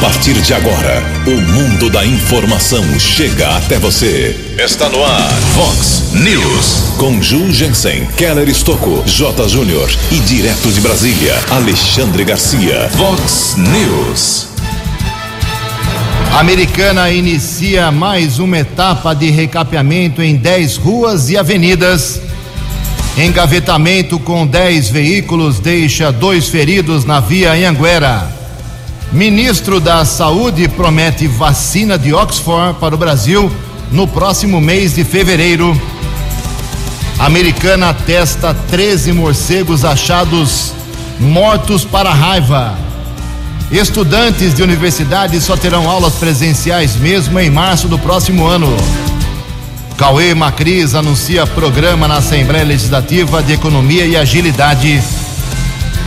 partir de agora, o mundo da informação chega até você. Está no ar, Fox News. Com Ju Jensen, Keller Estocco, J. Júnior e direto de Brasília, Alexandre Garcia. Fox News. Americana inicia mais uma etapa de recapeamento em 10 ruas e avenidas. Engavetamento com 10 veículos deixa dois feridos na via Anhanguera. Ministro da Saúde promete vacina de Oxford para o Brasil no próximo mês de fevereiro. Americana testa 13 morcegos achados mortos para raiva. Estudantes de universidade só terão aulas presenciais mesmo em março do próximo ano. Cauê Macris anuncia programa na Assembleia Legislativa de Economia e Agilidade.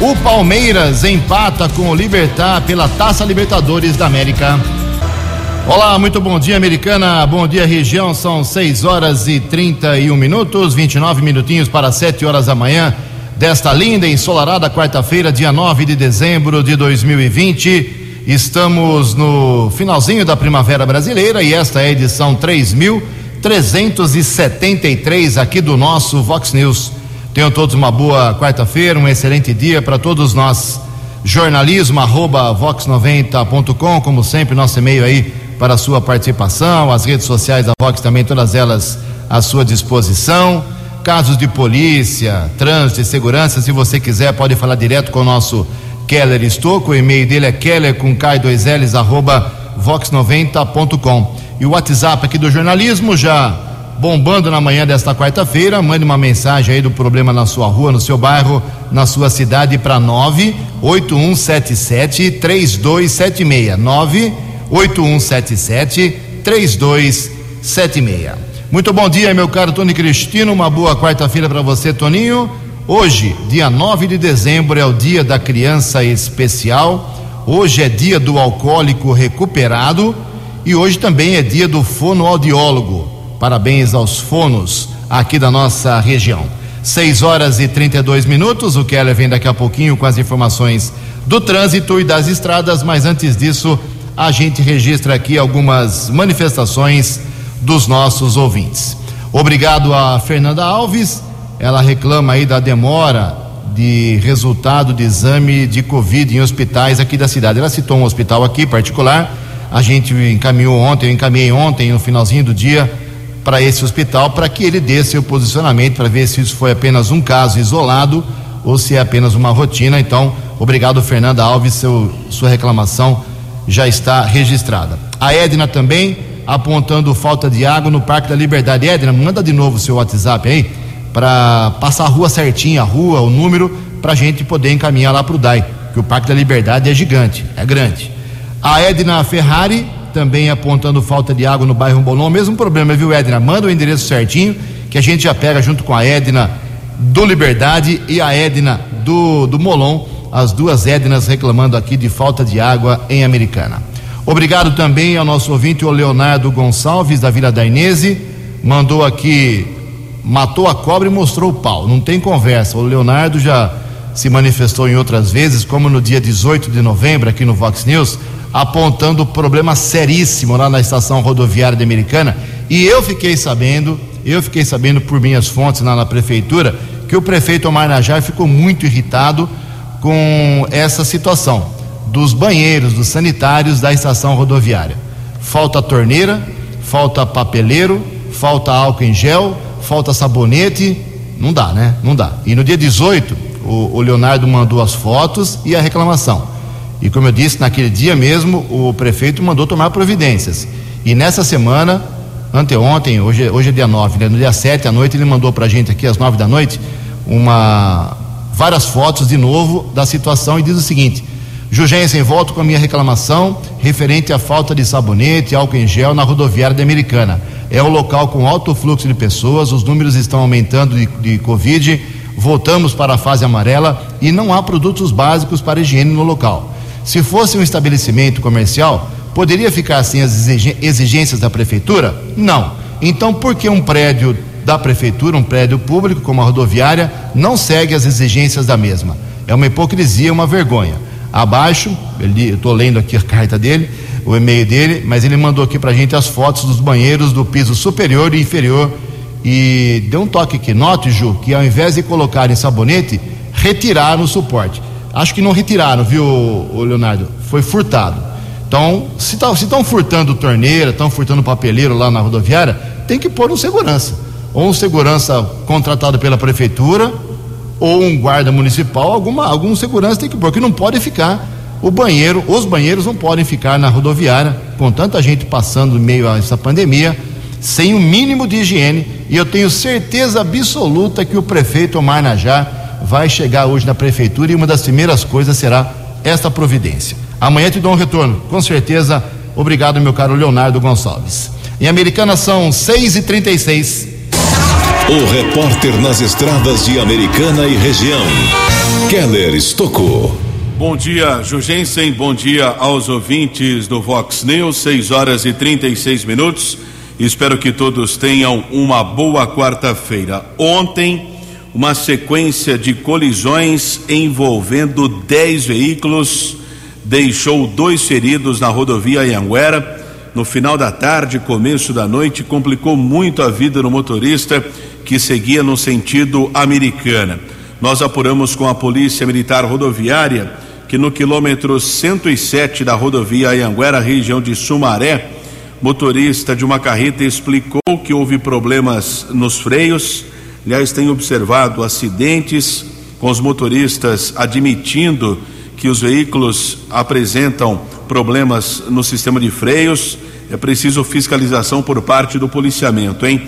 O Palmeiras empata com o Libertar pela Taça Libertadores da América. Olá, muito bom dia, americana. Bom dia, região. São 6 horas e 31 minutos, 29 minutinhos para 7 horas da manhã desta linda e ensolarada quarta-feira, dia 9 de dezembro de 2020. Estamos no finalzinho da primavera brasileira e esta é a edição 3373 aqui do nosso Vox News. Tenham todos uma boa quarta-feira, um excelente dia para todos nós. Jornalismo arroba vox90.com, como sempre, nosso e-mail aí para a sua participação, as redes sociais da Vox também, todas elas à sua disposição. Casos de polícia, trânsito e segurança, se você quiser, pode falar direto com o nosso Keller Estocco. O e-mail dele é keller com K2Ls arroba vox90.com. E o WhatsApp aqui do jornalismo já bombando na manhã desta quarta-feira. Mande uma mensagem aí do problema na sua rua, no seu bairro, na sua cidade para 98177 3276. 98177 3276. Muito bom dia, meu caro Tony Cristino. Uma boa quarta-feira para você, Toninho. Hoje, dia 9 de dezembro, é o dia da criança especial. Hoje é dia do alcoólico recuperado e hoje também é dia do fonoaudiólogo. Parabéns aos fonos aqui da nossa região. 6 horas e 32 minutos. O Keller vem daqui a pouquinho com as informações do trânsito e das estradas, mas antes disso, a gente registra aqui algumas manifestações dos nossos ouvintes. Obrigado a Fernanda Alves. Ela reclama aí da demora de resultado de exame de Covid em hospitais aqui da cidade. Ela citou um hospital aqui particular. A gente encaminhou ontem, eu encaminhei ontem, no finalzinho do dia, para esse hospital para que ele dê seu posicionamento para ver se isso foi apenas um caso isolado ou se é apenas uma rotina. Então, obrigado, Fernanda Alves, seu, sua reclamação já está registrada. A Edna também apontando falta de água no Parque da Liberdade. Edna, manda de novo o seu WhatsApp aí para passar a rua certinha, a rua, o número, para a gente poder encaminhar lá para o DAI, que o Parque da Liberdade é gigante, é grande. A Edna Ferrari também apontando falta de água no bairro Bolon. Mesmo problema, viu, Edna? Manda o endereço certinho, que a gente já pega junto com a Edna do Liberdade e a Edna do, do Molon, as duas Ednas reclamando aqui de falta de água em Americana. Obrigado também ao nosso ouvinte, o Leonardo Gonçalves, da Vila da Inese, mandou aqui, matou a cobra e mostrou o pau. Não tem conversa. O Leonardo já se manifestou em outras vezes, como no dia 18 de novembro, aqui no Vox News, apontando problema seríssimo lá na estação rodoviária de Americana. E eu fiquei sabendo, eu fiquei sabendo por minhas fontes lá na prefeitura, que o prefeito Omar Najar ficou muito irritado com essa situação dos banheiros, dos sanitários da estação rodoviária. Falta torneira, falta papeleiro, falta álcool em gel, falta sabonete. Não dá, né? Não dá. E no dia 18, o, o Leonardo mandou as fotos e a reclamação. E como eu disse, naquele dia mesmo, o prefeito mandou tomar providências. E nessa semana, anteontem, hoje, hoje é dia 9, né? no dia 7 à noite, ele mandou para a gente aqui às 9 da noite uma, várias fotos de novo da situação e diz o seguinte: Jugensen, volto com a minha reclamação referente à falta de sabonete e álcool em gel na rodoviária da Americana. É um local com alto fluxo de pessoas, os números estão aumentando de, de Covid, voltamos para a fase amarela e não há produtos básicos para higiene no local. Se fosse um estabelecimento comercial, poderia ficar sem as exigências da prefeitura? Não. Então, por que um prédio da prefeitura, um prédio público como a rodoviária, não segue as exigências da mesma? É uma hipocrisia, uma vergonha. abaixo. Estou lendo aqui a carta dele, o e-mail dele, mas ele mandou aqui para a gente as fotos dos banheiros do piso superior e inferior. E deu um toque aqui. Note, Ju, que ao invés de colocarem sabonete, retiraram o suporte. Acho que não retiraram, viu, Leonardo? Foi furtado. Então, se tá, estão furtando torneira, estão furtando papeleiro lá na rodoviária, tem que pôr um segurança. Ou um segurança contratado pela prefeitura, ou um guarda municipal, alguma, algum segurança tem que pôr, que não pode ficar o banheiro, os banheiros não podem ficar na rodoviária, com tanta gente passando meio a essa pandemia, sem o um mínimo de higiene, e eu tenho certeza absoluta que o prefeito Omar Najá vai chegar hoje na prefeitura e uma das primeiras coisas será esta providência. Amanhã te dou um retorno, com certeza. Obrigado, meu caro Leonardo Gonçalves. Em Americana são 6 e 36 O repórter nas estradas de Americana e região, Keller Estocou. Bom dia, Jugensen. Bom dia aos ouvintes do Vox News, 6 horas e 36 minutos. Espero que todos tenham uma boa quarta-feira. Ontem uma sequência de colisões envolvendo 10 veículos deixou dois feridos na rodovia Anhanguera. No final da tarde, começo da noite, complicou muito a vida do motorista que seguia no sentido americana. Nós apuramos com a Polícia Militar Rodoviária que no quilômetro 107 da rodovia Anhanguera, região de Sumaré, motorista de uma carreta explicou que houve problemas nos freios Aliás, tem observado acidentes com os motoristas admitindo que os veículos apresentam problemas no sistema de freios. É preciso fiscalização por parte do policiamento, hein?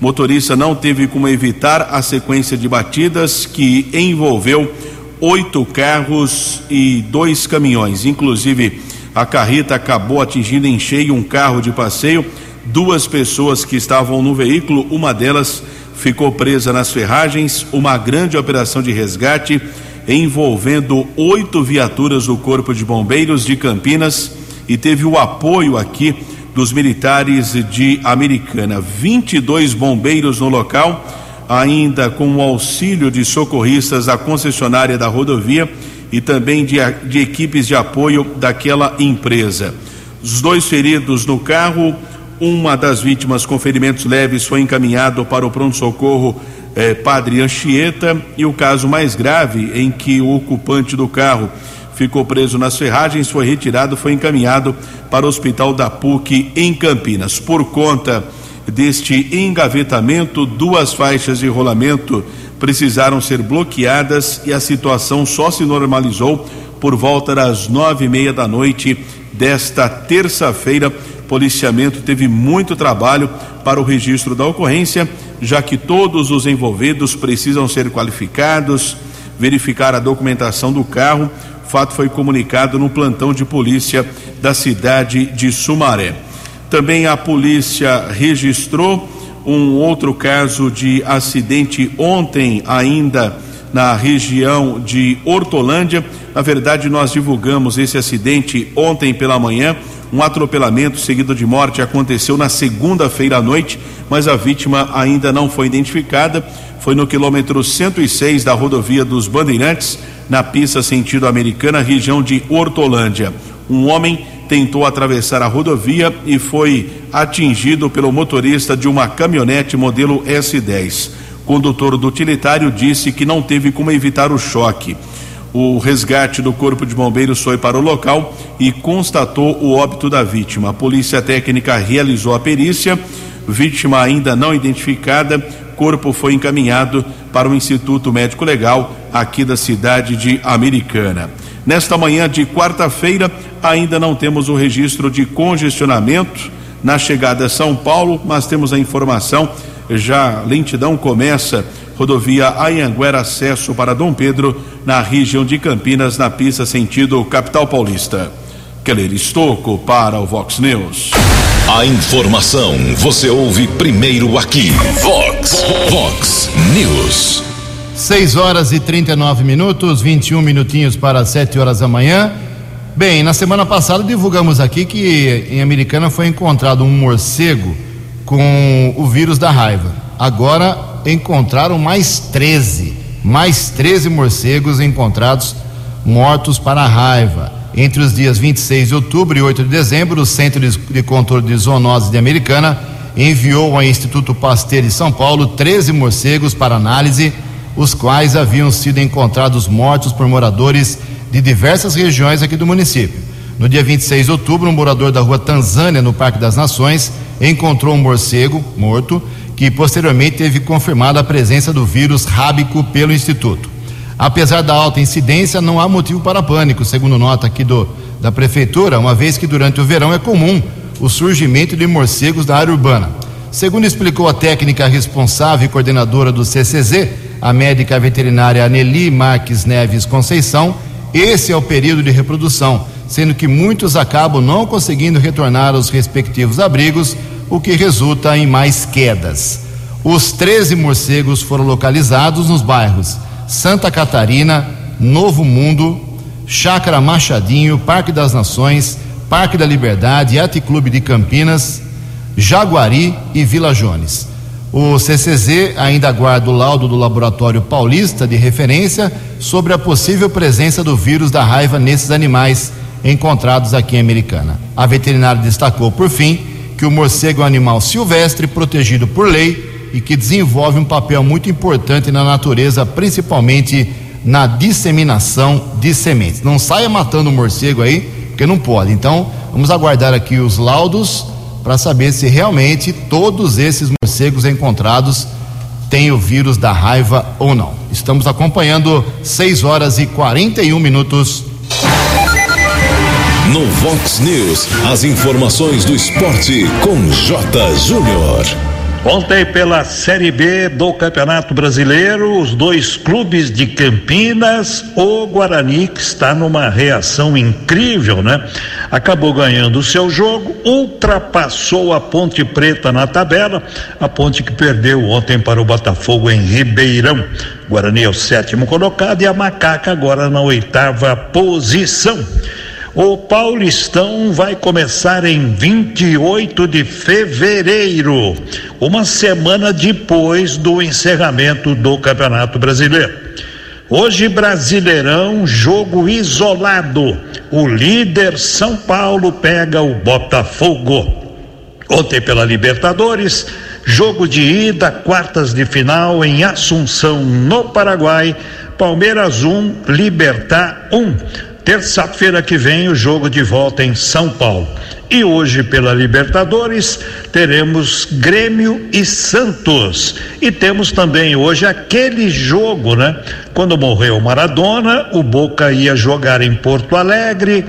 Motorista não teve como evitar a sequência de batidas que envolveu oito carros e dois caminhões. Inclusive, a carreta acabou atingindo em cheio um carro de passeio. Duas pessoas que estavam no veículo, uma delas ficou presa nas ferragens uma grande operação de resgate envolvendo oito viaturas do Corpo de Bombeiros de Campinas e teve o apoio aqui dos militares de Americana. 22 bombeiros no local, ainda com o auxílio de socorristas da concessionária da rodovia e também de, de equipes de apoio daquela empresa. Os dois feridos no carro uma das vítimas com ferimentos leves foi encaminhado para o pronto-socorro eh, Padre Anchieta e o caso mais grave, em que o ocupante do carro ficou preso nas ferragens, foi retirado, foi encaminhado para o hospital da PUC em Campinas. Por conta deste engavetamento, duas faixas de rolamento precisaram ser bloqueadas e a situação só se normalizou por volta das nove e meia da noite desta terça-feira policiamento teve muito trabalho para o registro da ocorrência, já que todos os envolvidos precisam ser qualificados, verificar a documentação do carro. O fato foi comunicado no plantão de polícia da cidade de Sumaré. Também a polícia registrou um outro caso de acidente ontem, ainda na região de Hortolândia. Na verdade, nós divulgamos esse acidente ontem pela manhã. Um atropelamento seguido de morte aconteceu na segunda-feira à noite, mas a vítima ainda não foi identificada. Foi no quilômetro 106 da rodovia dos Bandeirantes, na pista sentido americana, região de Hortolândia. Um homem tentou atravessar a rodovia e foi atingido pelo motorista de uma caminhonete modelo S10. O condutor do utilitário disse que não teve como evitar o choque. O resgate do Corpo de Bombeiros foi para o local e constatou o óbito da vítima. A polícia técnica realizou a perícia, vítima ainda não identificada, corpo foi encaminhado para o Instituto Médico Legal aqui da cidade de Americana. Nesta manhã de quarta-feira, ainda não temos o registro de congestionamento na chegada a São Paulo, mas temos a informação já lentidão começa rodovia Anhanguera acesso para Dom Pedro, na região de Campinas, na pista sentido capital paulista. Keller Estocco para o Vox News. A informação você ouve primeiro aqui. Vox, Vox News. 6 horas e 39 minutos, 21 minutinhos para 7 horas da manhã. Bem, na semana passada divulgamos aqui que em Americana foi encontrado um morcego com o vírus da raiva. Agora encontraram mais 13, mais 13 morcegos encontrados mortos para a raiva. Entre os dias 26 de outubro e 8 de dezembro, o Centro de Controle de Zoonoses de Americana enviou ao Instituto Pasteur de São Paulo 13 morcegos para análise, os quais haviam sido encontrados mortos por moradores de diversas regiões aqui do município. No dia 26 de outubro, um morador da rua Tanzânia, no Parque das Nações, encontrou um morcego morto que posteriormente teve confirmada a presença do vírus rábico pelo Instituto. Apesar da alta incidência, não há motivo para pânico, segundo nota aqui do, da Prefeitura, uma vez que durante o verão é comum o surgimento de morcegos da área urbana. Segundo explicou a técnica responsável e coordenadora do CCZ, a médica veterinária Aneli Marques Neves Conceição, esse é o período de reprodução, sendo que muitos acabam não conseguindo retornar aos respectivos abrigos, o que resulta em mais quedas. Os 13 morcegos foram localizados nos bairros Santa Catarina, Novo Mundo, Chácara Machadinho, Parque das Nações, Parque da Liberdade, Clube de Campinas, Jaguari e Vila Jones. O CCZ ainda aguarda o laudo do Laboratório Paulista de referência sobre a possível presença do vírus da raiva nesses animais encontrados aqui em Americana. A veterinária destacou, por fim, que o morcego é um animal silvestre protegido por lei e que desenvolve um papel muito importante na natureza, principalmente na disseminação de sementes. Não saia matando o morcego aí, porque não pode. Então, vamos aguardar aqui os laudos para saber se realmente todos esses morcegos encontrados têm o vírus da raiva ou não. Estamos acompanhando 6 horas e 41 minutos. No Vox News, as informações do esporte com J. Júnior. Ontem, pela Série B do Campeonato Brasileiro, os dois clubes de Campinas, o Guarani, que está numa reação incrível, né? Acabou ganhando o seu jogo, ultrapassou a Ponte Preta na tabela, a Ponte que perdeu ontem para o Botafogo em Ribeirão. Guarani é o sétimo colocado e a Macaca agora na oitava posição. O Paulistão vai começar em 28 de fevereiro, uma semana depois do encerramento do Campeonato Brasileiro. Hoje, Brasileirão, jogo isolado. O líder São Paulo pega o Botafogo. Ontem, pela Libertadores, jogo de ida, quartas de final em Assunção, no Paraguai. Palmeiras 1, Libertar 1. Terça-feira que vem, o jogo de volta em São Paulo. E hoje, pela Libertadores, teremos Grêmio e Santos. E temos também hoje aquele jogo, né? Quando morreu Maradona, o Boca ia jogar em Porto Alegre,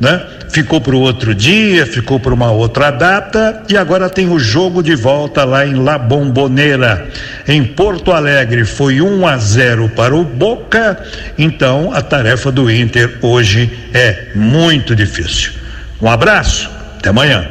né? Ficou para o outro dia, ficou para uma outra data e agora tem o jogo de volta lá em La Bombonera. Em Porto Alegre foi 1 a 0 para o Boca, então a tarefa do Inter hoje é muito difícil. Um abraço, até amanhã.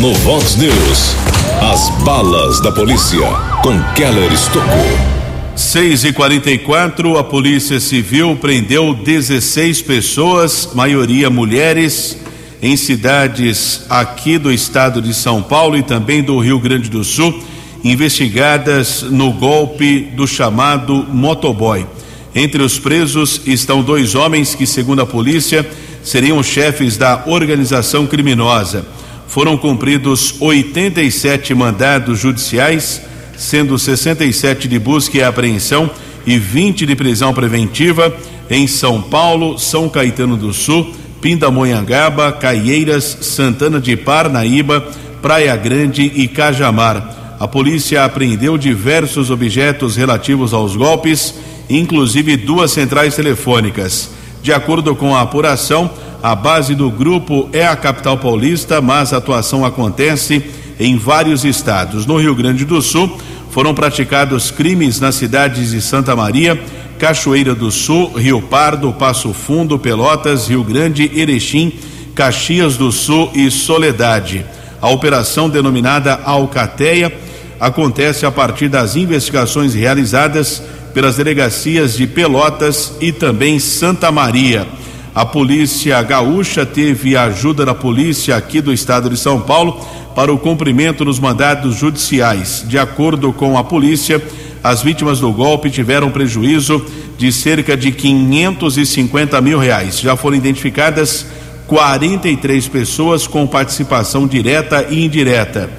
No Vox News, as balas da polícia com Keller Estocou. 6 e 44 a Polícia Civil prendeu 16 pessoas, maioria mulheres, em cidades aqui do estado de São Paulo e também do Rio Grande do Sul, investigadas no golpe do chamado motoboy. Entre os presos estão dois homens que, segundo a polícia, seriam chefes da organização criminosa. Foram cumpridos 87 mandados judiciais sendo 67 de busca e apreensão e 20 de prisão preventiva em São Paulo, São Caetano do Sul, Pindamonhangaba, Caieiras, Santana de Parnaíba, Praia Grande e Cajamar. A polícia apreendeu diversos objetos relativos aos golpes, inclusive duas centrais telefônicas. De acordo com a apuração, a base do grupo é a capital paulista, mas a atuação acontece em vários estados. No Rio Grande do Sul, foram praticados crimes nas cidades de Santa Maria, Cachoeira do Sul, Rio Pardo, Passo Fundo, Pelotas, Rio Grande, Erechim, Caxias do Sul e Soledade. A operação denominada Alcateia acontece a partir das investigações realizadas pelas delegacias de Pelotas e também Santa Maria. A polícia gaúcha teve a ajuda da polícia aqui do estado de São Paulo para o cumprimento dos mandados judiciais. De acordo com a polícia, As vítimas do golpe tiveram prejuízo de cerca de 550 mil reais. Já foram identificadas 43 pessoas com participação direta e indireta.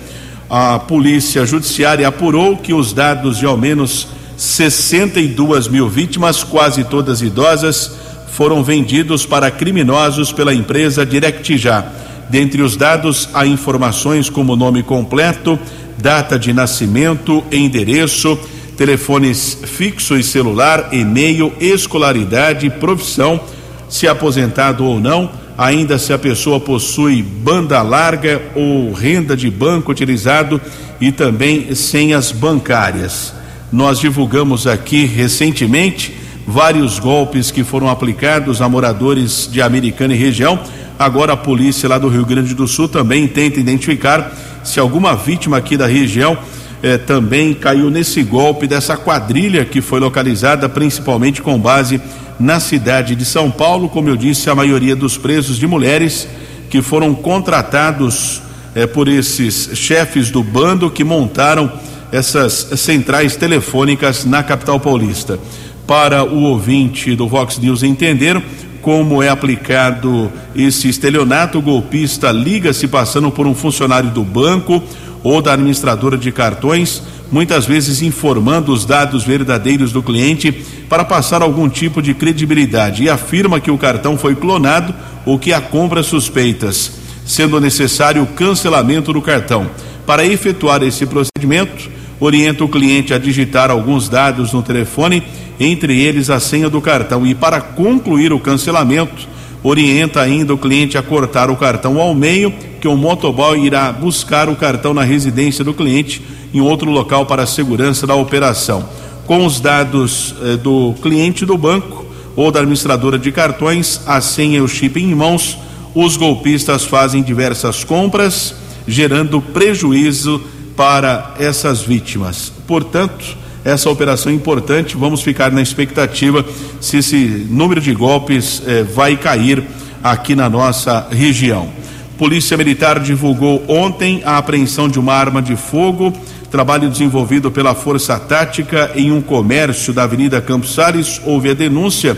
A Polícia Judiciária apurou que os dados de ao menos 62 mil vítimas, quase todas idosas, foram vendidos para criminosos pela empresa DirectJa. Dentre os dados, há informações como nome completo, data de nascimento, endereço, telefones fixo e celular, e-mail, escolaridade, profissão, se aposentado ou não, ainda se a pessoa possui banda larga ou renda de banco utilizado e também senhas bancárias. Nós divulgamos aqui recentemente vários golpes que foram aplicados a moradores de Americana e região. Agora a polícia lá do Rio Grande do Sul também tenta identificar se alguma vítima aqui da região eh, também caiu nesse golpe dessa quadrilha que foi localizada principalmente com base na cidade de São Paulo. Como eu disse, a maioria dos presos de mulheres que foram contratados eh, por esses chefes do bando que montaram essas centrais telefônicas na capital paulista. Para o ouvinte do Vox News entender como é aplicado esse estelionato, o golpista liga se passando por um funcionário do banco ou da administradora de cartões, muitas vezes informando os dados verdadeiros do cliente para passar algum tipo de credibilidade e afirma que o cartão foi clonado ou que há compras suspeitas, sendo necessário o cancelamento do cartão. Para efetuar esse procedimento, orienta o cliente a digitar alguns dados no telefone, entre eles a senha do cartão. E para concluir o cancelamento, orienta ainda o cliente a cortar o cartão ao meio, que o motoboy irá buscar o cartão na residência do cliente em outro local para a segurança da operação. Com os dados eh, do cliente do banco ou da administradora de cartões, a senha e o chip em mãos, os golpistas fazem diversas compras, gerando prejuízo para essas vítimas. Portanto, essa operação é importante, vamos ficar na expectativa se esse número de golpes eh, vai cair aqui na nossa região. Polícia Militar divulgou ontem a apreensão de uma arma de fogo, trabalho desenvolvido pela Força Tática em um comércio da Avenida Campos Salles. Houve a denúncia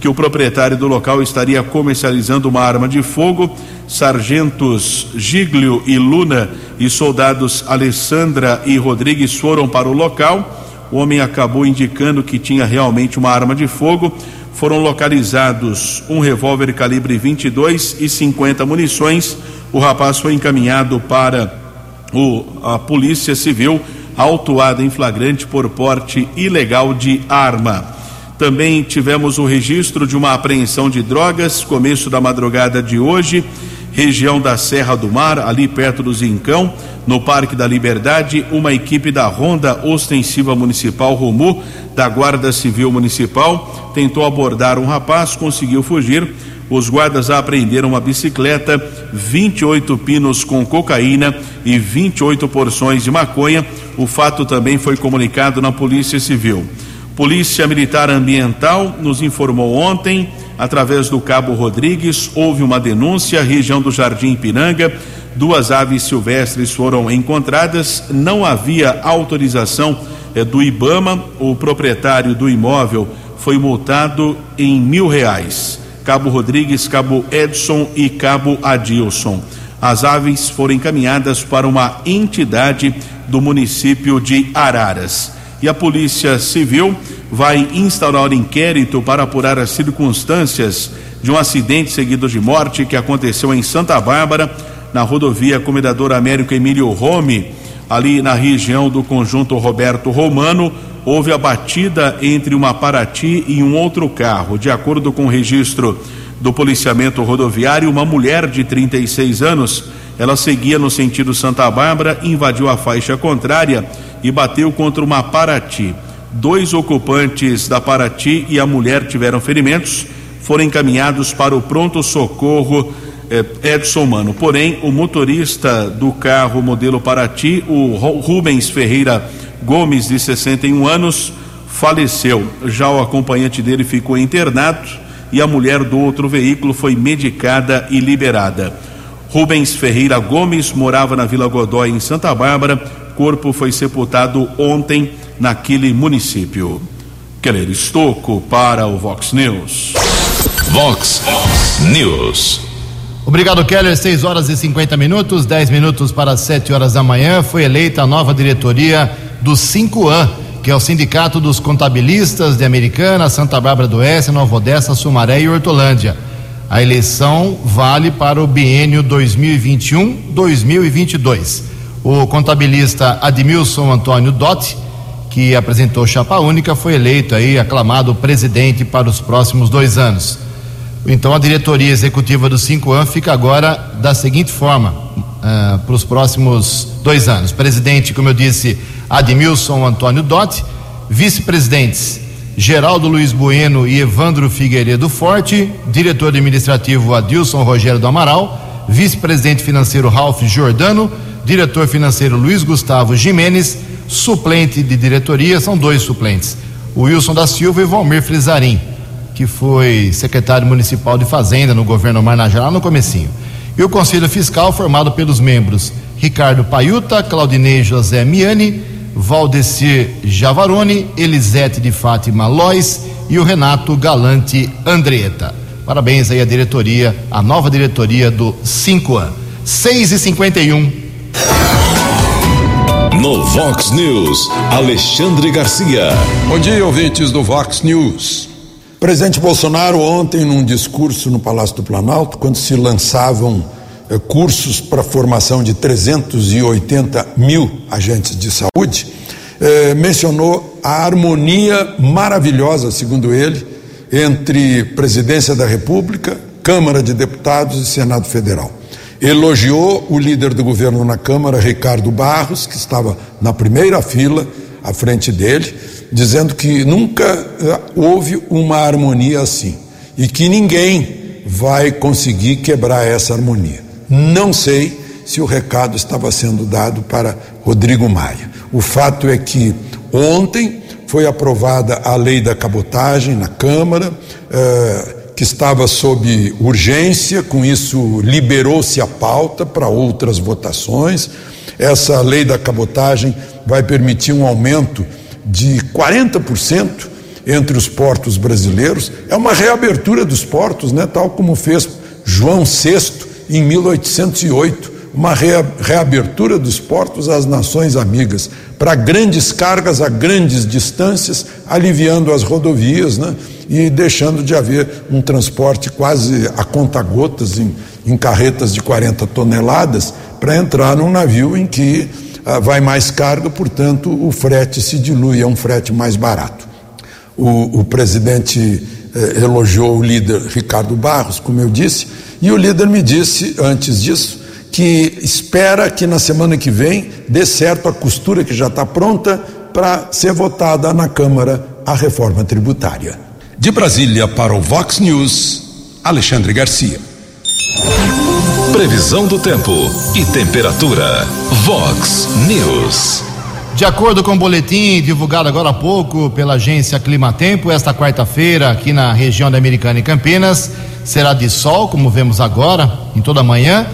que o proprietário do local estaria comercializando uma arma de fogo. Sargentos Giglio e Luna e soldados Alessandra e Rodrigues foram para o local. O homem acabou indicando que tinha realmente uma arma de fogo. Foram localizados um revólver calibre 22 e 50 munições. O rapaz foi encaminhado para o, a Polícia Civil, autuado em flagrante por porte ilegal de arma. Também tivemos o registro de uma apreensão de drogas, começo da madrugada de hoje, região da Serra do Mar, ali perto do Zincão, no Parque da Liberdade, uma equipe da Ronda Ostensiva Municipal Romu, da Guarda Civil Municipal, tentou abordar um rapaz, conseguiu fugir. Os guardas apreenderam uma bicicleta, 28 pinos com cocaína e 28 porções de maconha. O fato também foi comunicado na Polícia Civil. Polícia Militar Ambiental nos informou ontem, através do Cabo Rodrigues, houve uma denúncia, região do Jardim Piranga, duas aves silvestres foram encontradas, não havia autorização eh, do IBAMA, o proprietário do imóvel foi multado em mil reais. Cabo Rodrigues, Cabo Edson e Cabo Adilson. As aves foram encaminhadas para uma entidade do município de Araras e a Polícia Civil vai instaurar inquérito para apurar as circunstâncias de um acidente seguido de morte que aconteceu em Santa Bárbara, na rodovia Comendador Américo Emílio Rome, ali na região do conjunto Roberto Romano. Houve a batida entre uma Paraty e um outro carro. De acordo com o registro do policiamento rodoviário, uma mulher de 36 anos, ela seguia no sentido Santa Bárbara, invadiu a faixa contrária e bateu contra uma Paraty. Dois ocupantes da Paraty e a mulher tiveram ferimentos, foram encaminhados para o pronto-socorro eh, Edson Mano. Porém, o motorista do carro modelo Paraty, o Rubens Ferreira Gomes, de 61 anos, faleceu. Já o acompanhante dele ficou internado e a mulher do outro veículo foi medicada e liberada. Rubens Ferreira Gomes morava na Vila Godói, em Santa Bárbara corpo foi sepultado ontem naquele município. Keller Estocco para o Vox News. Vox News. Obrigado, Keller. 6 horas e 50 minutos, 10 minutos para 7 horas da manhã. Foi eleita a nova diretoria do 5AN, que é o Sindicato dos Contabilistas de Americana, Santa Bárbara do Oeste, Nova Odessa, Sumaré e Hortolândia. A eleição vale para o biênio 2021-2022. O contabilista Admilson Antônio Dotti que apresentou chapa única, foi eleito aí, aclamado presidente para os próximos dois anos. Então a diretoria executiva do 5 fica agora da seguinte forma, uh, para os próximos dois anos. Presidente, como eu disse, Admilson Antônio Dotti, vice-presidentes Geraldo Luiz Bueno e Evandro Figueiredo Forte, diretor administrativo Adilson Rogério do Amaral, vice-presidente financeiro Ralph Giordano, diretor financeiro Luiz Gustavo Jimenez, suplente de diretoria, são dois suplentes, o Wilson da Silva e Valmir Frizarim, que foi secretário municipal de Fazenda no governo Marnajá no comecinho. E o Conselho Fiscal formado pelos membros Ricardo Paiuta, Claudinei José Miani, Valdecir Javarone, Elisete de Fátima Lois e o Renato Galante Andreta. Parabéns aí à diretoria, a nova diretoria do 5 anos. 6 e 51 no Vox News, Alexandre Garcia. Bom dia, ouvintes do Vox News. presidente Bolsonaro, ontem, num discurso no Palácio do Planalto, quando se lançavam eh, cursos para a formação de 380 mil agentes de saúde, eh, mencionou a harmonia maravilhosa, segundo ele, entre Presidência da República, Câmara de Deputados e Senado Federal elogiou o líder do governo na Câmara, Ricardo Barros, que estava na primeira fila à frente dele, dizendo que nunca eh, houve uma harmonia assim e que ninguém vai conseguir quebrar essa harmonia. Não sei se o recado estava sendo dado para Rodrigo Maia. O fato é que ontem foi aprovada a lei da cabotagem na Câmara. Eh, que estava sob urgência, com isso liberou-se a pauta para outras votações. Essa lei da cabotagem vai permitir um aumento de 40% entre os portos brasileiros. É uma reabertura dos portos, né, tal como fez João VI em 1808, uma reabertura dos portos às nações amigas, para grandes cargas a grandes distâncias, aliviando as rodovias, né? E deixando de haver um transporte quase a conta-gotas em, em, carretas de 40 toneladas para entrar num navio em que ah, vai mais carga, portanto, o frete se dilui, é um frete mais barato. O, o presidente eh, elogiou o líder Ricardo Barros, como eu disse, e o líder me disse, antes disso, que espera que na semana que vem dê certo a costura que já está pronta para ser votada na Câmara a reforma tributária. De Brasília para o Vox News, Alexandre Garcia. Previsão do tempo e temperatura. Vox News. De acordo com o boletim divulgado agora há pouco pela agência Climatempo, esta quarta-feira aqui na região da Americana e Campinas será de sol, como vemos agora, em toda a manhã.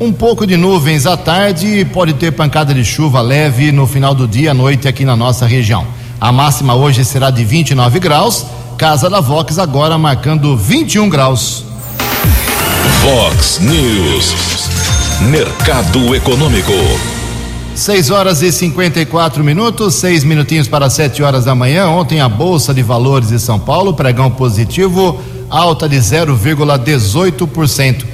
Um pouco de nuvens à tarde e pode ter pancada de chuva leve no final do dia à noite aqui na nossa região. A máxima hoje será de 29 graus Casa da Vox agora marcando 21 graus. Vox News. Mercado Econômico. 6 horas e 54 minutos, seis minutinhos para 7 horas da manhã. Ontem a Bolsa de Valores de São Paulo, pregão positivo, alta de 0,18%.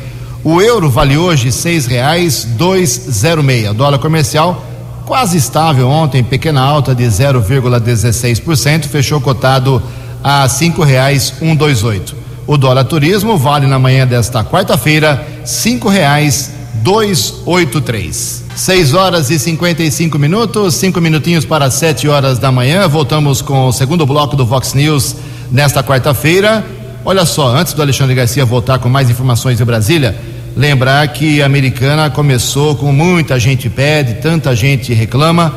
O euro vale hoje seis reais dois zero meia. Dólar comercial quase estável ontem, pequena alta de 0,16%, fechou cotado a cinco reais um dois oito. O dólar turismo vale na manhã desta quarta-feira cinco reais dois oito três. Seis horas e cinquenta e cinco minutos, cinco minutinhos para sete horas da manhã. Voltamos com o segundo bloco do Vox News nesta quarta-feira. Olha só, antes do Alexandre Garcia voltar com mais informações de Brasília, lembrar que a Americana começou com muita gente pede, tanta gente reclama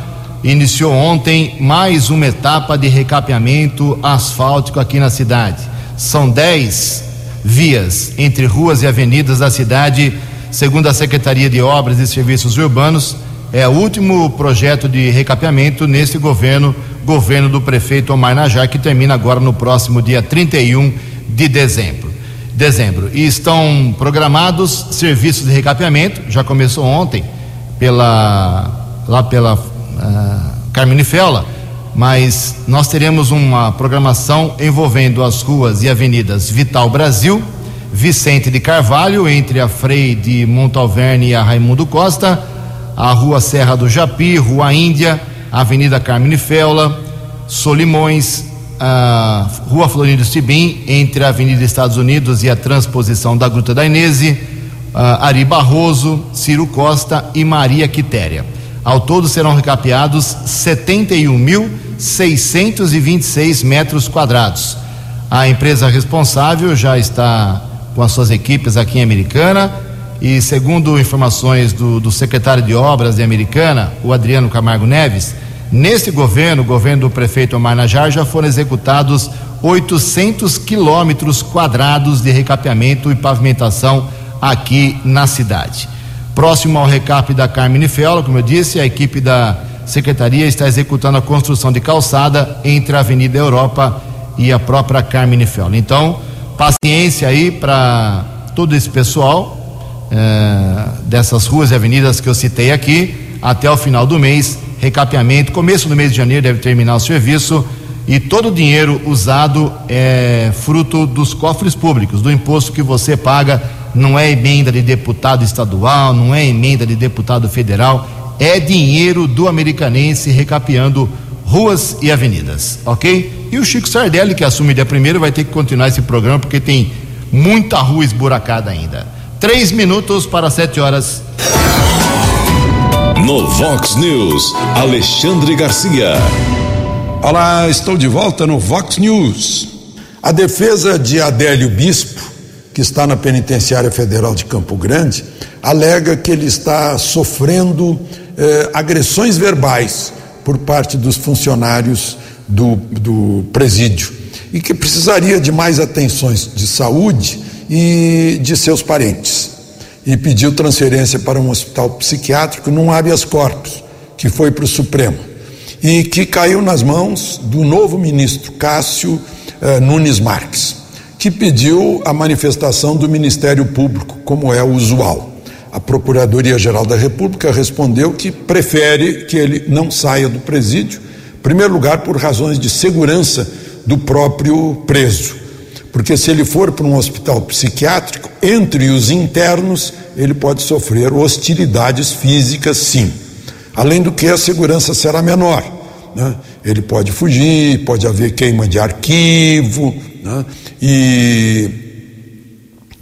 iniciou ontem mais uma etapa de recapeamento asfáltico aqui na cidade. São 10 vias entre ruas e avenidas da cidade, segundo a Secretaria de Obras e Serviços Urbanos. É o último projeto de recapeamento nesse governo, governo do prefeito Omar Najar, que termina agora no próximo dia 31 de dezembro. Dezembro. E estão programados serviços de recapeamento, já começou ontem pela lá pela uh, Carmine Fela, mas nós teremos uma programação envolvendo as ruas e avenidas Vital Brasil, Vicente de Carvalho, entre a Frei de Montalverne e a Raimundo Costa, a Rua Serra do Japi, Rua Índia, Avenida Carmine Feula, Solimões, a Rua Florindo Sibim, entre a Avenida Estados Unidos e a transposição da Gruta da Inese, Ari Barroso, Ciro Costa e Maria Quitéria. Ao todo serão recapeados 71.626 metros quadrados. A empresa responsável já está com as suas equipes aqui em Americana e, segundo informações do, do secretário de Obras de Americana, o Adriano Camargo Neves, nesse governo, governo do prefeito Omar Najar, já foram executados 800 quilômetros quadrados de recapeamento e pavimentação aqui na cidade. Próximo ao recap da Carmine Feola, como eu disse, a equipe da secretaria está executando a construção de calçada entre a Avenida Europa e a própria Carmine Feola. Então, paciência aí para todo esse pessoal é, dessas ruas e avenidas que eu citei aqui, até o final do mês, recapeamento, começo do mês de janeiro deve terminar o serviço e todo o dinheiro usado é fruto dos cofres públicos, do imposto que você paga não é emenda de deputado estadual, não é emenda de deputado federal, é dinheiro do americanense recapeando ruas e avenidas, ok? E o Chico Sardelli, que assume dia primeiro, vai ter que continuar esse programa porque tem muita rua esburacada ainda. Três minutos para sete horas. No Vox News, Alexandre Garcia. Olá, estou de volta no Vox News. A defesa de Adélio Bispo que está na Penitenciária Federal de Campo Grande, alega que ele está sofrendo eh, agressões verbais por parte dos funcionários do, do presídio e que precisaria de mais atenções de saúde e de seus parentes. E pediu transferência para um hospital psiquiátrico num habeas corpus, que foi para o Supremo, e que caiu nas mãos do novo ministro Cássio eh, Nunes Marques que pediu a manifestação do Ministério Público, como é usual. A Procuradoria-Geral da República respondeu que prefere que ele não saia do presídio, em primeiro lugar, por razões de segurança do próprio preso. Porque se ele for para um hospital psiquiátrico, entre os internos, ele pode sofrer hostilidades físicas, sim. Além do que, a segurança será menor. Né? Ele pode fugir, pode haver queima de arquivo, né? E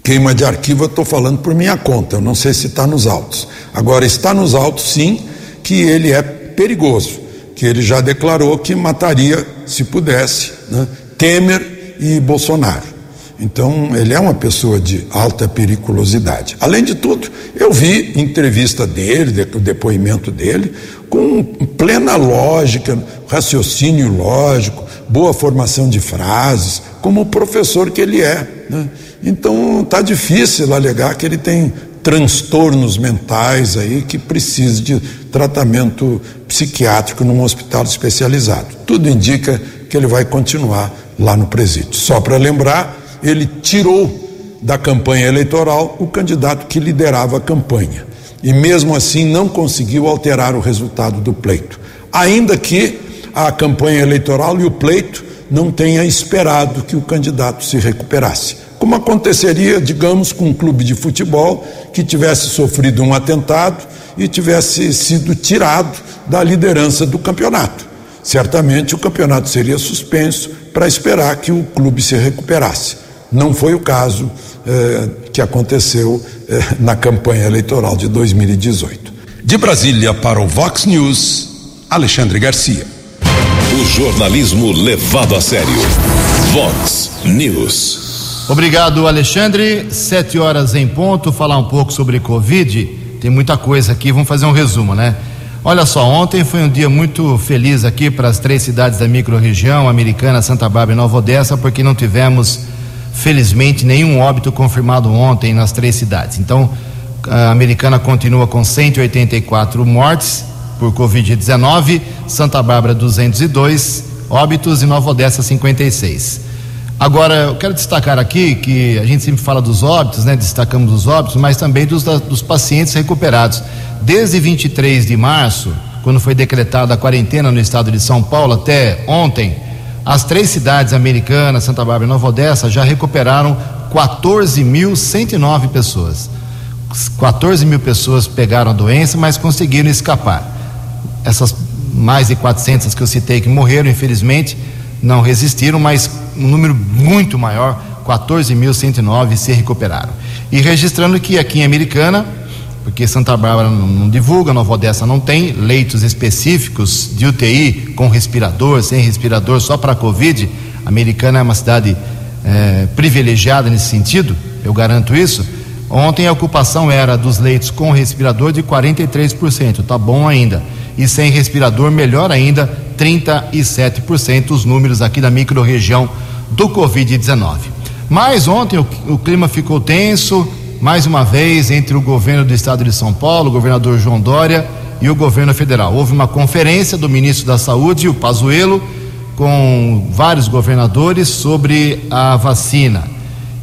queima de arquivo eu estou falando por minha conta, eu não sei se está nos autos. Agora, está nos autos sim que ele é perigoso, que ele já declarou que mataria, se pudesse, né? Temer e Bolsonaro. Então, ele é uma pessoa de alta periculosidade. Além de tudo, eu vi entrevista dele, depoimento dele, com plena lógica, raciocínio lógico, boa formação de frases, como o professor que ele é. Né? Então está difícil alegar que ele tem transtornos mentais aí que precise de tratamento psiquiátrico num hospital especializado. Tudo indica que ele vai continuar lá no presídio. Só para lembrar, ele tirou da campanha eleitoral o candidato que liderava a campanha. E mesmo assim não conseguiu alterar o resultado do pleito. Ainda que a campanha eleitoral e o pleito não tenha esperado que o candidato se recuperasse. Como aconteceria, digamos, com um clube de futebol que tivesse sofrido um atentado e tivesse sido tirado da liderança do campeonato. Certamente o campeonato seria suspenso para esperar que o clube se recuperasse. Não foi o caso eh, que aconteceu eh, na campanha eleitoral de 2018. De Brasília para o Vox News, Alexandre Garcia. O jornalismo levado a sério. Vox News. Obrigado, Alexandre. Sete horas em ponto. Falar um pouco sobre Covid. Tem muita coisa aqui. Vamos fazer um resumo, né? Olha só, ontem foi um dia muito feliz aqui para as três cidades da microrregião, Americana, Santa Bárbara e Nova Odessa, porque não tivemos, felizmente, nenhum óbito confirmado ontem nas três cidades. Então, A americana continua com 184 mortes por Covid-19, Santa Bárbara 202 óbitos e Nova Odessa 56. Agora, eu quero destacar aqui que a gente sempre fala dos óbitos, né? Destacamos os óbitos, mas também dos, dos pacientes recuperados. Desde 23 de março, quando foi decretada a quarentena no estado de São Paulo, até ontem, as três cidades americanas, Santa Bárbara e Nova Odessa, já recuperaram 14.109 pessoas. 14 mil pessoas pegaram a doença, mas conseguiram escapar. Essas mais de 400 que eu citei que morreram, infelizmente, não resistiram, mas um número muito maior, 14.109 se recuperaram. E registrando que aqui em Americana, porque Santa Bárbara não, divulga, Nova Odessa não tem leitos específicos de UTI com respirador, sem respirador, só para Covid. A Americana é uma cidade é, privilegiada nesse sentido, eu garanto isso. Ontem a ocupação era dos leitos com respirador de 43%, tá bom ainda. E sem respirador, melhor ainda, 37% os números aqui da microrregião do Covid-19. Mas ontem o, o clima ficou tenso, mais uma vez, entre o governo do estado de São Paulo, o governador João Dória e o governo federal. Houve uma conferência do ministro da Saúde, o Pazuello, com vários governadores sobre a vacina.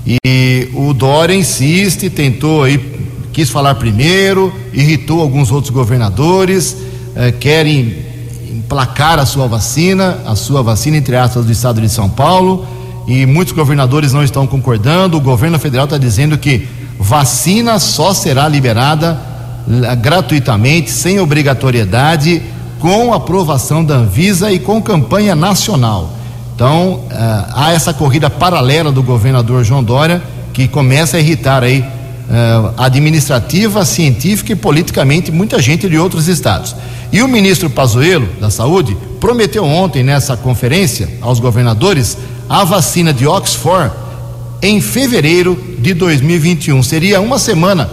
E o Dória insiste, tentou aí, quis falar primeiro, irritou alguns outros governadores, eh, querem emplacar a sua vacina, a sua vacina, entre aspas, do estado de São Paulo, e muitos governadores não estão concordando. O governo federal está dizendo que vacina só será liberada eh, gratuitamente, sem obrigatoriedade, com aprovação da Anvisa e com campanha nacional. Então, uh, há essa corrida paralela do governador João Dória, que começa a irritar aí uh, administrativa, científica e politicamente muita gente de outros estados. E o ministro Pazuello, da Saúde, prometeu ontem nessa conferência aos governadores a vacina de Oxford em fevereiro de 2021. Seria uma semana,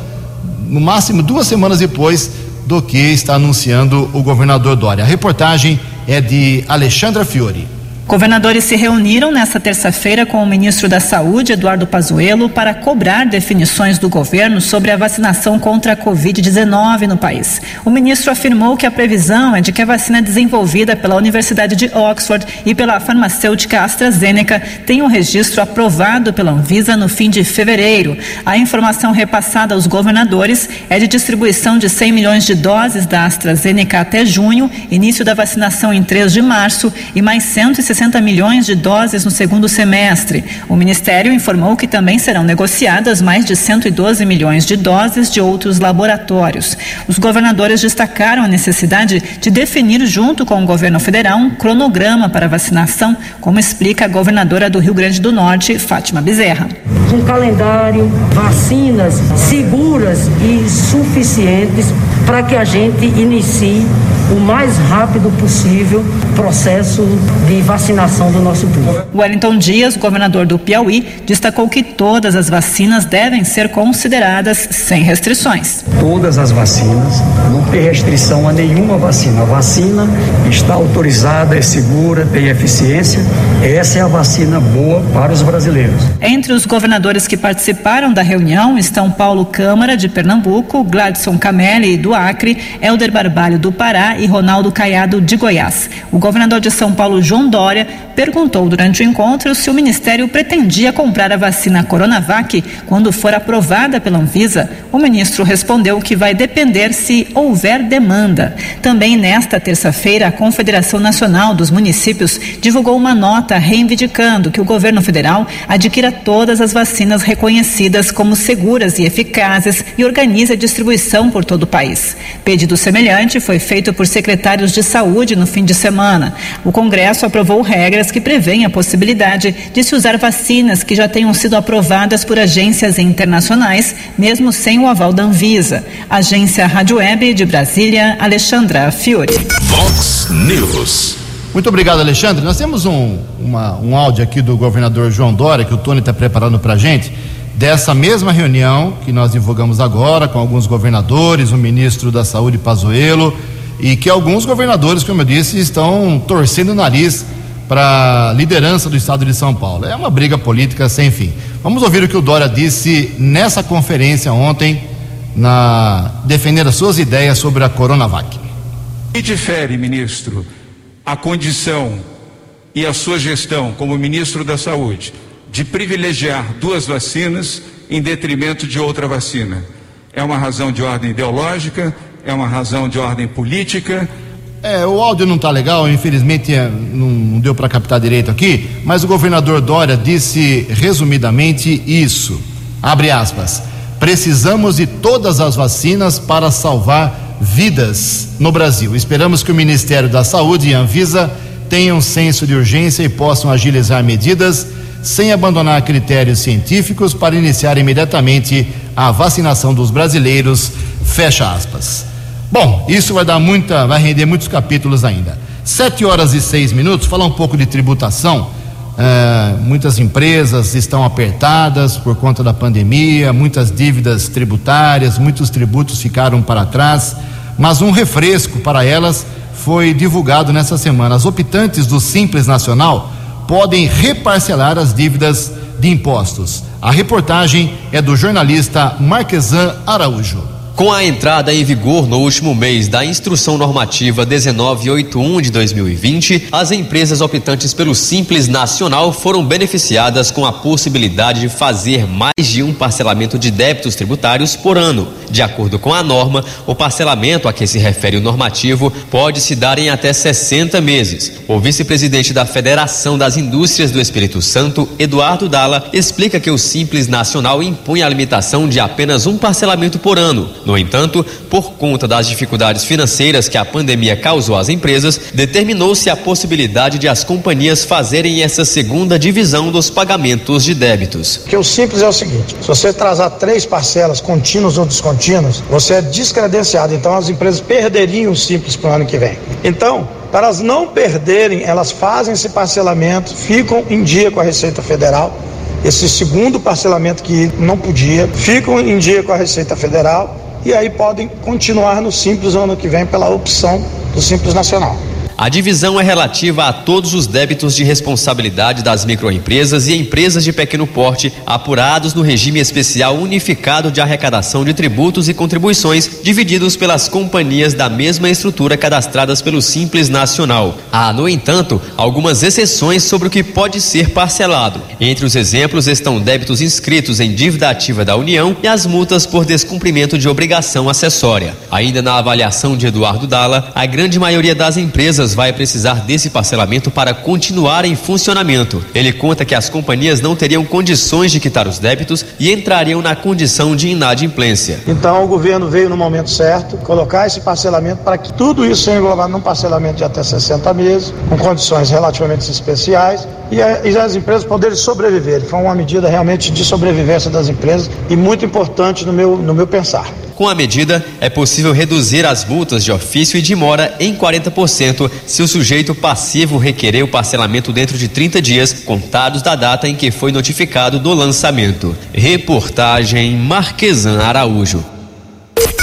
no máximo duas semanas depois do que está anunciando o governador Dória. A reportagem é de Alexandra Fiore. Governadores se reuniram nesta terça-feira com o ministro da Saúde, Eduardo Pazuello, para cobrar definições do governo sobre a vacinação contra a Covid-19 no país. O ministro afirmou que a previsão é de que a vacina desenvolvida pela Universidade de Oxford e pela farmacêutica AstraZeneca tenha um registro aprovado pela Anvisa no fim de fevereiro. A informação repassada aos governadores é de distribuição de 100 milhões de doses da AstraZeneca até junho, início da vacinação em 3 de março e mais 160 60 milhões de doses no segundo semestre. O Ministério informou que também serão negociadas mais de 112 milhões de doses de outros laboratórios. Os governadores destacaram a necessidade de definir, junto com o governo federal, um cronograma para vacinação, como explica a governadora do Rio Grande do Norte, Fátima Bezerra. Um calendário, vacinas seguras e suficientes para que a gente inicie o mais rápido possível o processo de vacinação do nosso povo. Wellington Dias, governador do Piauí, destacou que todas as vacinas devem ser consideradas sem restrições. Todas as vacinas, não tem restrição a nenhuma vacina. A vacina está autorizada, é segura, tem eficiência. Essa é a vacina boa para os brasileiros. Entre os governadores que participaram da reunião estão Paulo Câmara, de Pernambuco, Gladson Camelli, do Acre, Helder Barbalho, do Pará e Ronaldo Caiado, de Goiás. O governador de São Paulo, João Dória, perguntou durante o encontro se o ministério pretendia comprar a vacina Coronavac quando for aprovada pela Anvisa. O ministro respondeu que vai depender se houver demanda. Também nesta terça-feira, a Confederação Nacional dos Municípios divulgou uma nota reivindicando que o governo federal adquira todas as vacinas reconhecidas como seguras e eficazes e organize a distribuição por todo o país. Pedido semelhante foi feito por secretários de saúde no fim de semana. O Congresso aprovou regras que prevêem a possibilidade de se usar vacinas que já tenham sido aprovadas por agências internacionais, mesmo sem o aval da Anvisa. Agência Rádio Web de Brasília, Alexandra Fiore. Vox News. Muito obrigado, Alexandre. Nós temos um, uma, um áudio aqui do governador João Dória, que o Tony está preparando para a gente, dessa mesma reunião que nós divulgamos agora, com alguns governadores, o ministro da Saúde, Pazuello, e que alguns governadores, como eu disse, estão torcendo o nariz para a liderança do estado de São Paulo. É uma briga política sem fim. Vamos ouvir o que o Dória disse nessa conferência ontem na defender as suas ideias sobre a Coronavac. E difere, ministro, a condição e a sua gestão como ministro da Saúde de privilegiar duas vacinas em detrimento de outra vacina? É uma razão de ordem ideológica? É uma razão de ordem política? É, o áudio não está legal, infelizmente é, não deu para captar direito aqui, mas o governador Dória disse resumidamente isso. Abre aspas. Precisamos de todas as vacinas para salvar vidas no Brasil. Esperamos que o Ministério da Saúde e a Anvisa tenham senso de urgência e possam agilizar medidas sem abandonar critérios científicos para iniciar imediatamente a vacinação dos brasileiros. Fecha aspas. Bom, isso vai dar muita, vai render muitos capítulos ainda. Sete horas e seis minutos, falar um pouco de tributação. É, muitas empresas estão apertadas por conta da pandemia, muitas dívidas tributárias, muitos tributos ficaram para trás, mas um refresco para elas foi divulgado nessa semana. As optantes do Simples Nacional podem reparcelar as dívidas de impostos. A reportagem é do jornalista Marquesan Araújo. Com a entrada em vigor no último mês da Instrução Normativa 1981 de 2020, as empresas optantes pelo Simples Nacional foram beneficiadas com a possibilidade de fazer mais de um parcelamento de débitos tributários por ano. De acordo com a norma, o parcelamento a que se refere o normativo pode se dar em até 60 meses. O vice-presidente da Federação das Indústrias do Espírito Santo, Eduardo Dalla, explica que o Simples Nacional impõe a limitação de apenas um parcelamento por ano no entanto, por conta das dificuldades financeiras que a pandemia causou às empresas, determinou-se a possibilidade de as companhias fazerem essa segunda divisão dos pagamentos de débitos. Que o simples é o seguinte: se você atrasar três parcelas contínuas ou descontínuas, você é descredenciado. Então as empresas perderiam o simples para o ano que vem. Então, para elas não perderem, elas fazem esse parcelamento, ficam em dia com a Receita Federal. Esse segundo parcelamento que não podia, ficam em dia com a Receita Federal e aí podem continuar no Simples ano que vem pela opção do Simples Nacional. A divisão é relativa a todos os débitos de responsabilidade das microempresas e empresas de pequeno porte apurados no regime especial unificado de arrecadação de tributos e contribuições divididos pelas companhias da mesma estrutura cadastradas pelo Simples Nacional. Há, no entanto, algumas exceções sobre o que pode ser parcelado. Entre os exemplos estão débitos inscritos em dívida ativa da União e as multas por descumprimento de obrigação acessória. Ainda na avaliação de Eduardo Dalla, a grande maioria das empresas vai precisar desse parcelamento para continuar em funcionamento. Ele conta que as companhias não teriam condições de quitar os débitos e entrariam na condição de inadimplência. Então o governo veio no momento certo colocar esse parcelamento para que tudo isso seja englobado num parcelamento de até 60 meses, com condições relativamente especiais e, as empresas poderem sobreviver. Foi uma medida realmente de sobrevivência das empresas e muito importante no meu, no meu pensar. Com a medida, é possível reduzir as multas de ofício e de mora em 40% se o sujeito passivo requerer o parcelamento dentro de 30 dias, contados da data em que foi notificado do lançamento. Reportagem Marquesan Araújo.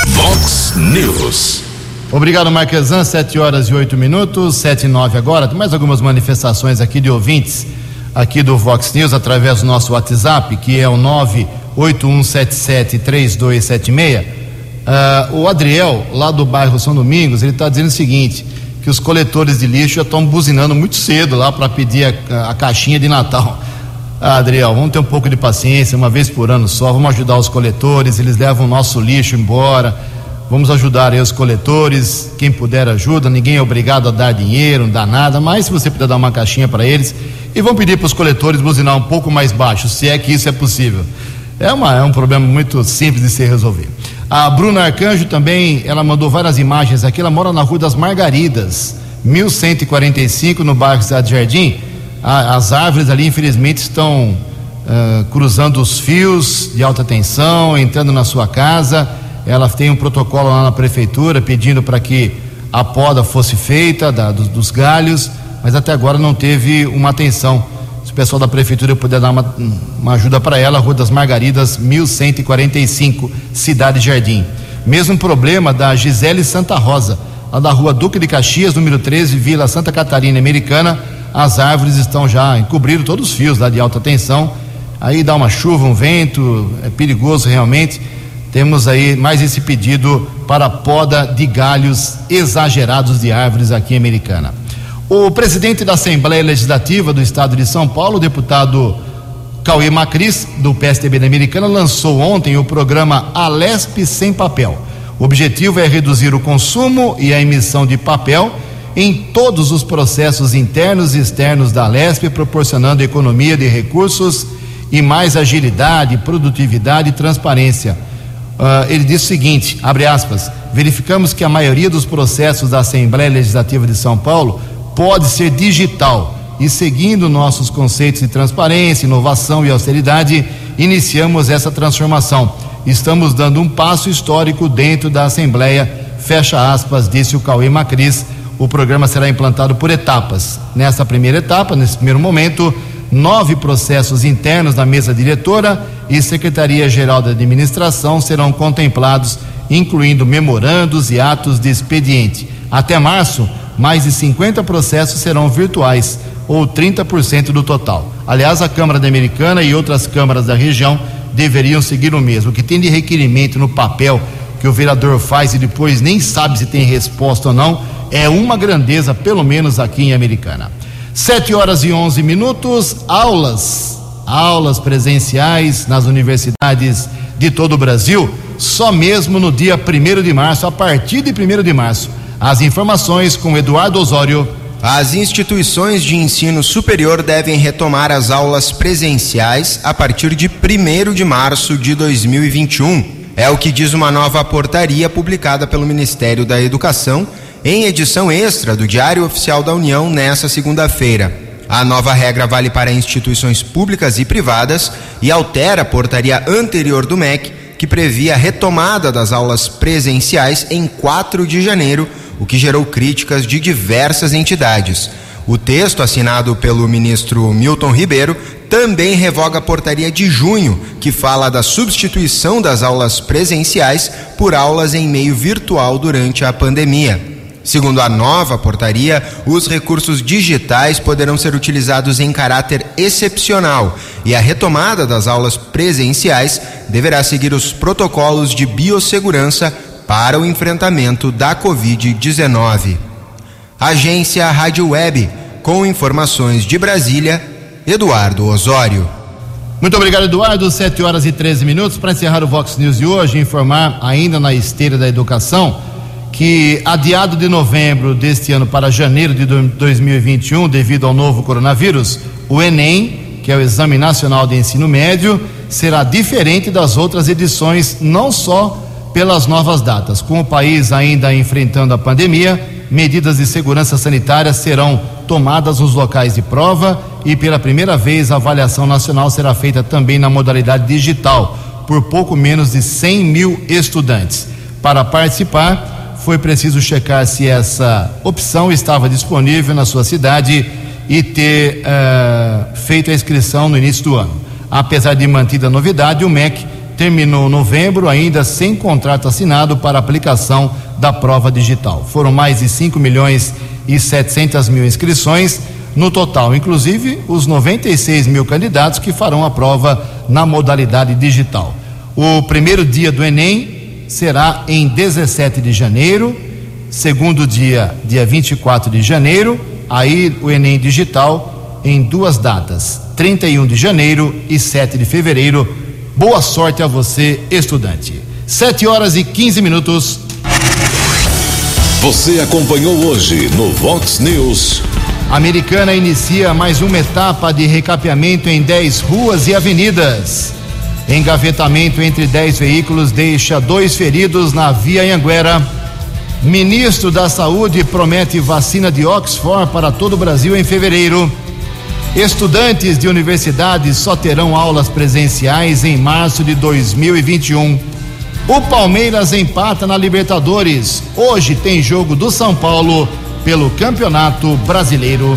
Vox News. Obrigado, Marquesan. 7 horas e 8 minutos, 7 e 9 agora. Tem mais algumas manifestações aqui de ouvintes aqui do Vox News através do nosso WhatsApp, que é o 981773276. Uh, o Adriel, lá do bairro São Domingos, ele está dizendo o seguinte: que os coletores de lixo já estão buzinando muito cedo lá para pedir a, a, caixinha de Natal. Ah, Adriel, vamos ter um pouco de paciência, uma vez por ano só, vamos ajudar os coletores, eles levam o nosso lixo embora. Vamos ajudar aí os coletores, quem puder ajuda, ninguém é obrigado a dar dinheiro, não dá nada, mas se você puder dar uma caixinha para eles, e vamos pedir para os coletores buzinar um pouco mais baixo, se é que isso é possível. É, uma, é um problema muito simples de ser resolvido. A Bruna Arcanjo também, ela mandou várias imagens aqui. Ela mora na Rua das Margaridas, 1145, no bairro Cidade Jardim. as árvores ali, infelizmente, estão uh, cruzando os fios de alta tensão, entrando na sua casa. Ela tem um protocolo lá na prefeitura pedindo para que a poda fosse feita da, dos, dos galhos, mas até agora não teve uma atenção o pessoal da prefeitura puder dar uma, uma ajuda para ela, Rua das Margaridas, 1145, Cidade Jardim. Mesmo problema da Gisele Santa Rosa, lá da Rua Duque de Caxias, número 13, Vila Santa Catarina Americana. As árvores estão já encobrindo todos os fios lá de alta tensão. Aí dá uma chuva, um vento, é perigoso realmente. temos aí mais esse pedido para poda de galhos exagerados de árvores aqui em Americana. O presidente da Assembleia Legislativa do Estado de São Paulo, o deputado Cauê Macris, do PSDB da Americana, lançou ontem o programa Alesp Sem Papel. O objetivo é reduzir o consumo e a emissão de papel em todos os processos internos e externos da Alesp, proporcionando economia de recursos e mais agilidade, produtividade e transparência. Uh, ele diz o seguinte: abre aspas, verificamos que a maioria dos processos da Assembleia Legislativa de São Paulo pode ser digital e seguindo nossos conceitos de transparência, inovação e austeridade, iniciamos essa transformação. Estamos dando um passo histórico dentro da Assembleia, fecha aspas, disse o Cauê Macris. O programa será implantado por etapas. Nessa primeira etapa, nesse primeiro momento, nove processos internos da mesa diretora e Secretaria-Geral da Administração serão contemplados, incluindo memorandos e atos de expediente. Até março, mais de 50 processos serão virtuais, ou 30% do total. Aliás, a Câmara da Americana e outras câmaras da região deveriam seguir o mesmo. O que tem de requerimento no papel que o vereador faz e depois nem sabe se tem resposta ou não, é uma grandeza, pelo menos aqui em Americana. Sete horas e onze minutos, aulas, aulas presenciais nas universidades de todo o Brasil, só mesmo no dia primeiro de março, a partir de primeiro de março. As informações com Eduardo Osório. As instituições de ensino superior devem retomar as aulas presenciais a partir de 1 de março de 2021. É o que diz uma nova portaria publicada pelo Ministério da Educação em edição extra do Diário Oficial da União nesta segunda-feira. A nova regra vale para instituições públicas e privadas e altera a portaria anterior do MEC, que previa a retomada das aulas presenciais em 4 de janeiro, o que gerou críticas de diversas entidades. O texto, assinado pelo ministro Milton Ribeiro, também revoga a portaria de junho, que fala da substituição das aulas presenciais por aulas em meio virtual durante a pandemia. Segundo a nova portaria, os recursos digitais poderão ser utilizados em caráter excepcional e a retomada das aulas presenciais deverá seguir os protocolos de biossegurança para o enfrentamento da Covid-19. Agência Rádio Web, com informações de Brasília, Eduardo Osório. Muito obrigado, Eduardo. 7 horas e 13 minutos. Para encerrar o Vox News de hoje, informar ainda na esteira da educação que adiado de novembro deste ano para janeiro de 2021, devido ao novo coronavírus, o Enem, que é o Exame Nacional de Ensino Médio, será diferente das outras edições, não só pelas novas datas. Com o país ainda enfrentando a pandemia, medidas de segurança sanitária serão tomadas nos locais de prova e pela primeira vez a avaliação nacional será feita também na modalidade digital, por pouco menos de 100 mil estudantes. Para participar, foi preciso checar se essa opção estava disponível na sua cidade e ter uh, feito a inscrição no início do ano. Apesar de mantida a novidade, o MEC terminou novembro ainda sem contrato assinado para aplicação da prova digital. Foram mais de 5 milhões e 700 mil inscrições no total, inclusive os 96 mil candidatos que farão a prova na modalidade digital. O primeiro dia do Enem será em 17 de janeiro, segundo dia, dia 24 de janeiro, aí o Enem Digital em duas datas, 31 de janeiro e 7 de fevereiro. Boa sorte a você, estudante. 7 horas e 15 minutos. Você acompanhou hoje no Vox News. Americana inicia mais uma etapa de recapeamento em 10 ruas e avenidas. Engavetamento entre 10 veículos deixa dois feridos na via Anhanguera. Ministro da Saúde promete vacina de Oxford para todo o Brasil em fevereiro. Estudantes de universidades só terão aulas presenciais em março de 2021. O Palmeiras empata na Libertadores. Hoje tem jogo do São Paulo pelo Campeonato Brasileiro.